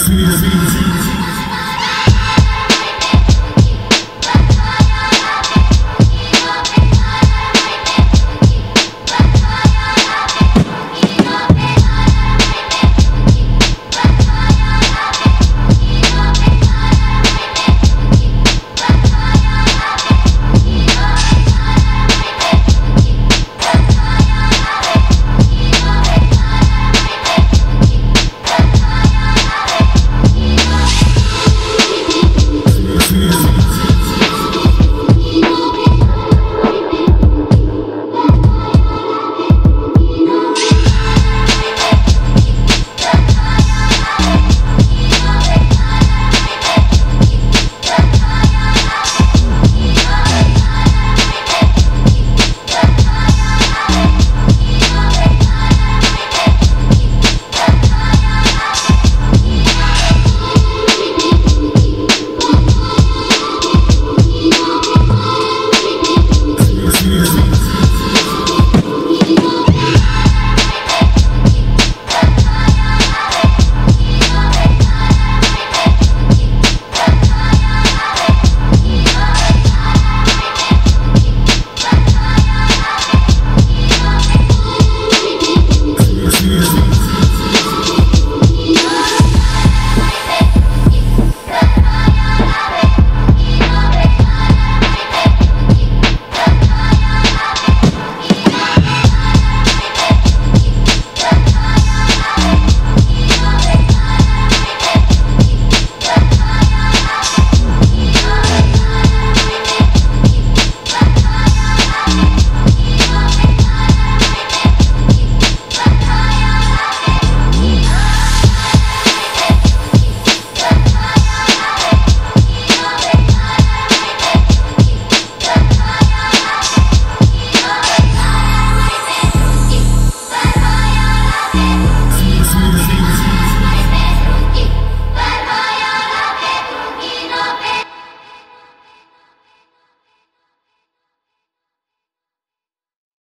Sweetie, sweetie.